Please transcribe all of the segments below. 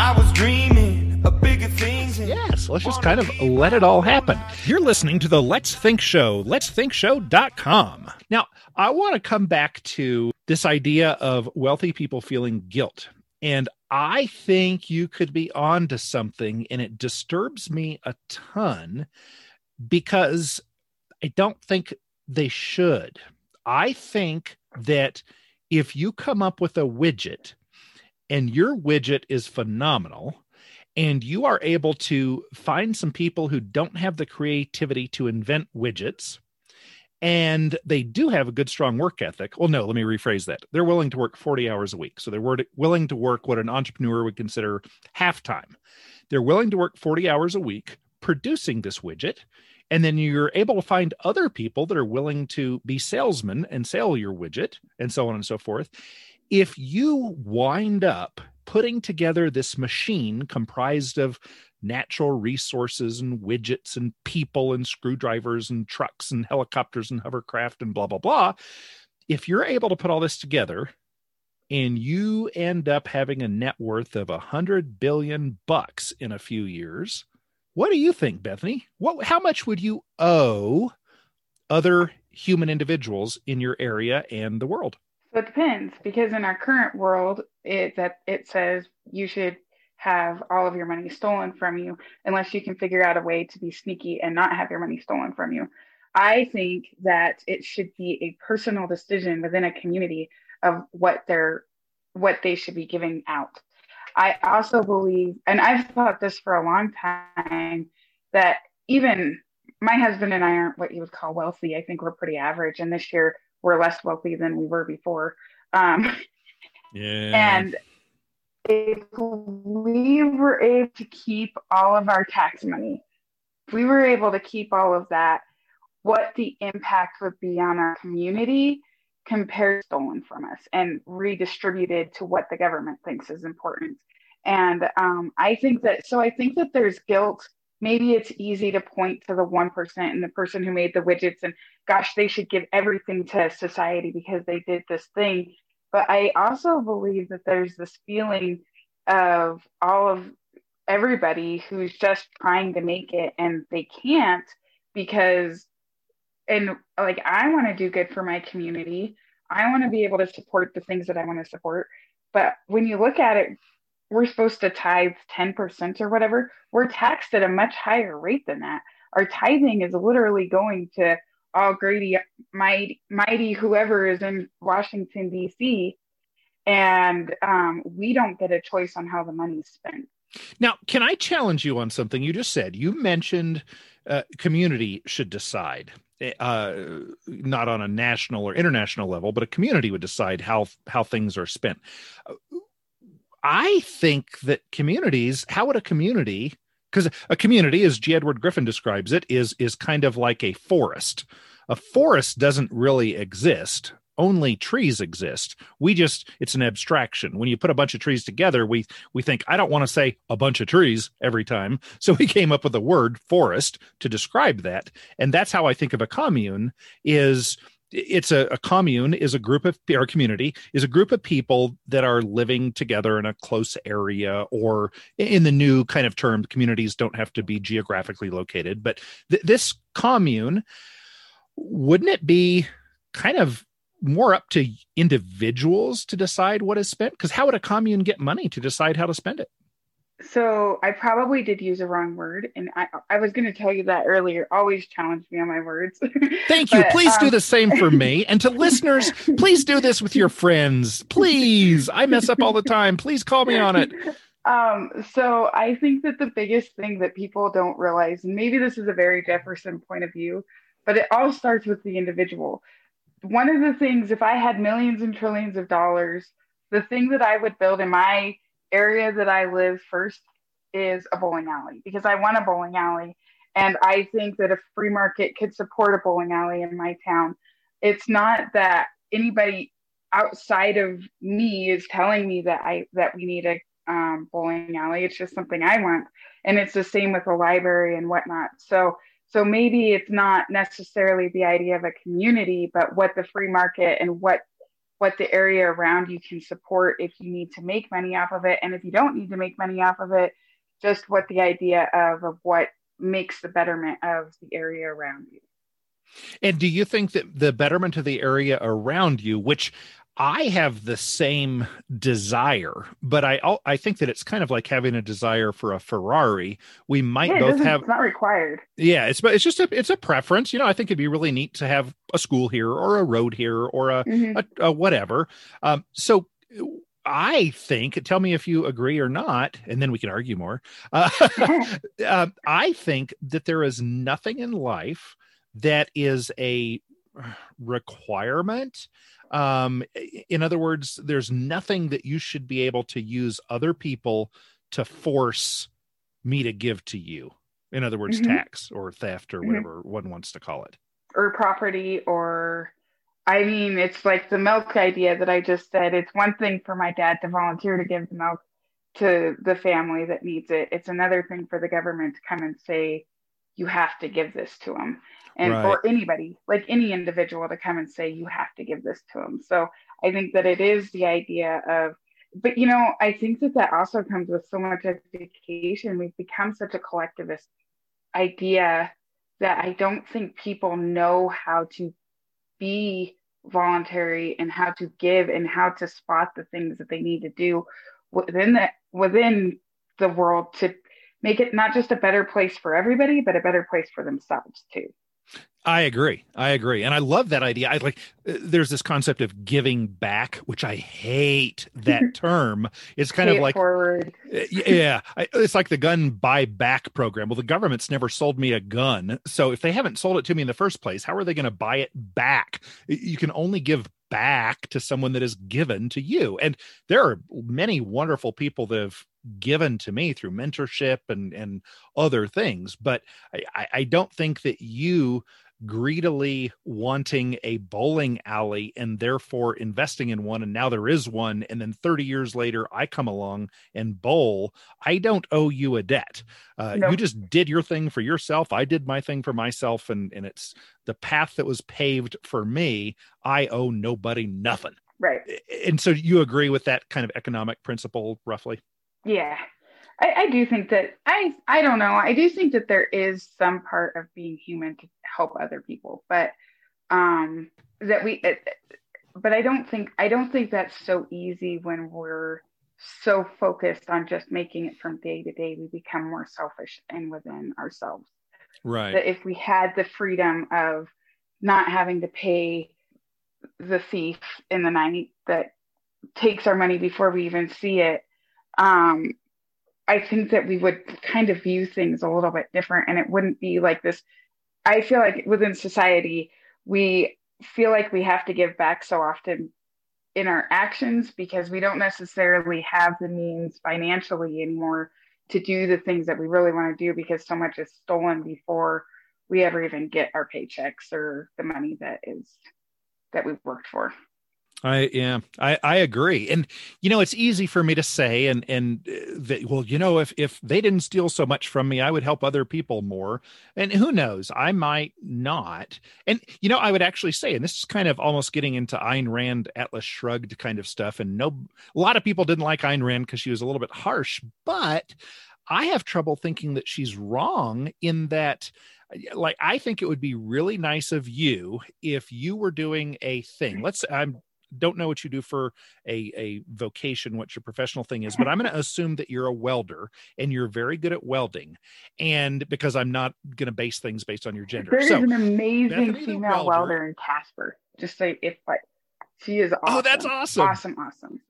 I was dreaming of bigger things. Yes, let's just kind of let it all happen. You're listening to the Let's Think Show, letsthinkshow.com. Now, I want to come back to this idea of wealthy people feeling guilt. And I think you could be on to something, and it disturbs me a ton because I don't think they should. I think that if you come up with a widget and your widget is phenomenal, and you are able to find some people who don't have the creativity to invent widgets and they do have a good strong work ethic. Well no let me rephrase that. They're willing to work 40 hours a week so they're willing to work what an entrepreneur would consider half time they're willing to work 40 hours a week producing this widget and then you're able to find other people that are willing to be salesmen and sell your widget and so on and so forth if you wind up putting together this machine comprised of natural resources and widgets and people and screwdrivers and trucks and helicopters and hovercraft and blah blah blah if you're able to put all this together and you end up having a net worth of a hundred billion bucks in a few years what do you think bethany? What how much would you owe other human individuals in your area and the world so it depends because in our current world, it that it says you should have all of your money stolen from you unless you can figure out a way to be sneaky and not have your money stolen from you. I think that it should be a personal decision within a community of what they're what they should be giving out. I also believe, and I've thought this for a long time, that even my husband and I aren't what you would call wealthy. I think we're pretty average. And this year we're less wealthy than we were before. Um, yeah. And if we were able to keep all of our tax money, if we were able to keep all of that, what the impact would be on our community compared stolen from us and redistributed to what the government thinks is important. And um, I think that, so I think that there's guilt maybe it's easy to point to the 1% and the person who made the widgets and gosh they should give everything to society because they did this thing. But i also believe that there's this feeling of all of everybody who's just trying to make it and they can't because and like i want to do good for my community. I want to be able to support the things that i want to support. But when you look at it we're supposed to tithe 10% or whatever, we're taxed at a much higher rate than that. Our tithing is literally going to all greedy, mighty, mighty whoever is in Washington, D.C., and um, we don't get a choice on how the money's spent. Now, can I challenge you on something you just said? You mentioned uh, community should decide. Uh, not on a national or international level, but a community would decide how how things are spent. I think that communities, how would a community, because a community, as G. Edward Griffin describes it, is is kind of like a forest. A forest doesn't really exist. Only trees exist. We just it's an abstraction. When you put a bunch of trees together, we we think I don't want to say a bunch of trees every time. So we came up with the word forest to describe that. And that's how I think of a commune is it's a, a, commune is a group of our community is a group of people that are living together in a close area or in the new kind of term communities don't have to be geographically located but th- this commune wouldn't it be kind of more up to individuals to decide what is spent? Because how would a commune get money to decide how to spend it so I probably did use a wrong word, and I I was going to tell you that earlier. Always challenge me on my words. Thank you. please um, do the same for me, and to listeners, please do this with your friends. Please, I mess up all the time. Please call me on it. Um, so I think that the biggest thing that people don't realize, and maybe this is a very Jefferson point of view, but it all starts with the individual. One of the things, if I had millions and trillions of dollars, the thing that I would build in my area that I live first is a bowling alley because I want a bowling alley. And I think that a free market could support a bowling alley in my town. It's not that anybody outside of me is telling me that I that we need a um, bowling alley. It's just something I want, and it's the same with the library and whatnot. So so maybe it's not necessarily the idea of a community, but what the free market and what what the area around you can support if you need to make money off of it. And if you don't need to make money off of it just what the idea of of what makes the betterment of the area around you. And do you think that the betterment of the area around you which I have the same desire, but I I think that it's kind of like having a desire for a Ferrari. We might yeah, both have it's not required. Yeah, it's it's just a it's a preference. You know, I think it'd be really neat to have a school here or a road here or a, mm-hmm. a, a, whatever. Um, so I think, tell me if you agree or not, and then we can argue more. Uh, uh, I think that there is nothing in life that is a requirement um, in other words, there's nothing that you should be able to use other people to force me to give to you. In other words, mm-hmm. tax or theft or mm-hmm. whatever one wants to call it. Or property or I mean, it's like the milk idea that I just said. It's one thing for my dad to volunteer to give the milk to the family that needs it. It's another thing for the government to come and say, you have to give this to them and right. or anybody like any individual to come and say you have to give this to them so i think that it is the idea of but you know i think that that also comes with so much education. We've become such a collectivist idea that i don't think people know how to be voluntary and how to give and how to spot the things that they need to do within the within the world to make it not just a better place for everybody but a better place for themselves too I agree. I agree. And I love that idea. I like uh, there's this concept of giving back, which I hate that term. It's kind of like forward. Uh, yeah, it's like the gun buy back program. Well, the government's never sold me a gun. So if they haven't sold it to me in the first place, how are they going to buy it back? You can only give back to someone that is given to you. And there are many wonderful people that have given to me through mentorship and and other things but i i don't think that you greedily wanting a bowling alley and therefore investing in one and now there is one and then 30 years later i come along and bowl i don't owe you a debt. Uh, you just did your thing for yourself. I did my thing for myself and and it's the path that was paved for me i owe nobody nothing. Right. And so you agree with that kind of economic principle roughly yeah I, I, do think that I I don't know. I do think that there is some part of being human to help other people, but um that we it, but I don't think I don't think that's so easy when we're so focused on just making it from day to day we become more selfish and within ourselves. Right. That if we had the freedom of not having to pay the thief in the night that takes our money before we even see it um, I think that we would kind of view things a little bit different and it wouldn't be like this. I feel like within society, we feel like we have to give back so often in our actions because we don't necessarily have the means financially anymore to do the things that we really want to do because so much is stolen before we ever even get our paychecks or the money that is that we've worked for. I yeah, I I agree, and you know it's easy for me to say, and and uh, that well, you know, if if they didn't steal so much from me, I would help other people more, and who knows, I might not, and you know, I would actually say, and this is kind of almost getting into Ayn Rand, Atlas Shrugged kind of stuff, and no, a lot of people didn't like Ayn Rand because she was a little bit harsh, but I have trouble thinking that she's wrong in that like i think it would be really nice of you if you were doing a thing. Let's i'm don't know what you do for a, a vocation, what your professional thing is, but I'm going to assume that you're a welder and you're very good at welding. And because I'm not going to base things based on your gender. There's so, an amazing female welder, welder, in Casper. Just say if like she is awesome. Oh, that's awesome. Awesome, awesome.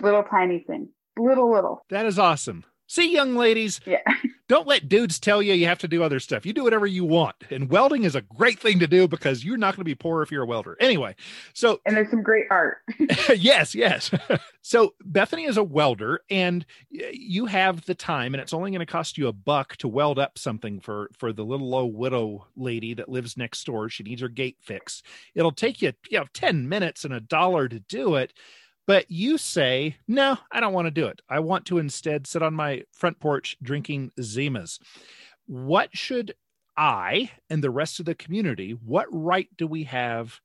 Little tiny thing. Little, little. That is awesome. See, young ladies, yeah. don't let dudes tell you you have to do other stuff. You do whatever you want. And welding is a great thing to do because you're not going to be poor if you're a welder. Anyway, so. And there's some great art. yes, yes. so Bethany is a welder and you have the time and it's only going to cost you a buck to weld up something for, for the little old widow lady that lives next door. She needs her gate fixed. It'll take you, you know, 10 minutes and a dollar to do it but you say, no, I don't want to do it. I want to instead sit on my front porch drinking Zimas. What should I and the rest of the community, what right do we have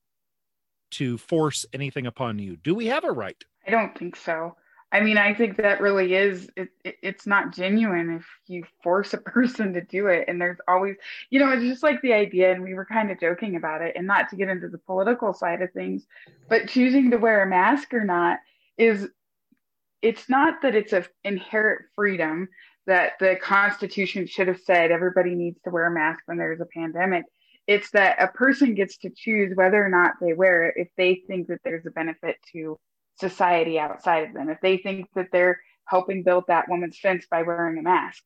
to force anything upon you. Do we have a right? I don't think so. I mean, I think that really is it, it, it's not genuine if you force a person to do it. And there's always, you know, it's just like the idea, and we were kind of joking about it, and not to get into the political side of things, but choosing to wear a mask or not is it's not that it's an inherent freedom that the Constitution should have said everybody needs to wear a mask when there's a pandemic. It's that a person gets to choose whether or not they wear it if they think that there's a benefit to society outside of them, if they think that they're helping build that woman's fence by wearing a mask.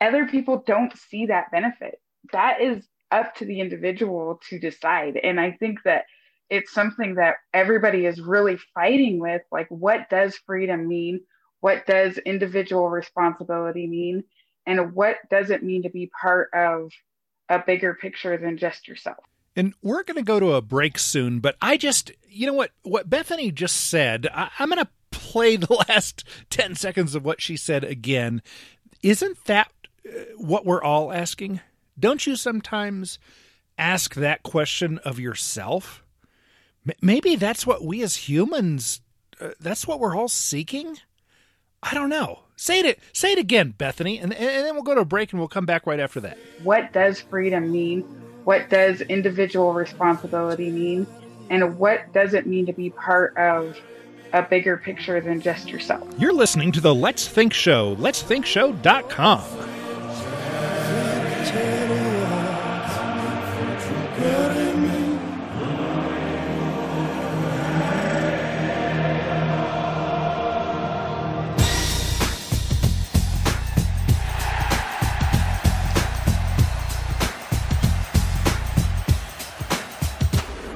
Other people don't see that benefit. That is up to the individual to decide. And I think that it's something that everybody is really fighting with like, what does freedom mean? What does individual responsibility mean? And what does it mean to be part of a bigger picture than just yourself? And we're going to go to a break soon, but I just, you know what, what Bethany just said, I, am going to play the last 10 seconds of what she said again. Isn't that uh, what we're all asking? Don't you sometimes ask that question of yourself? Maybe that's what we as humans, uh, that's what we're all seeking? I don't know. Say it. Say it again, Bethany, and, and then we'll go to a break and we'll come back right after that. What does freedom mean? What does individual responsibility mean and what does it mean to be part of a bigger picture than just yourself. You're listening to the Let's Think Show, letsthinkshow.com.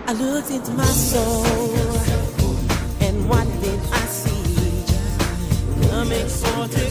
I looked into my soul, and what did I see? Coming for to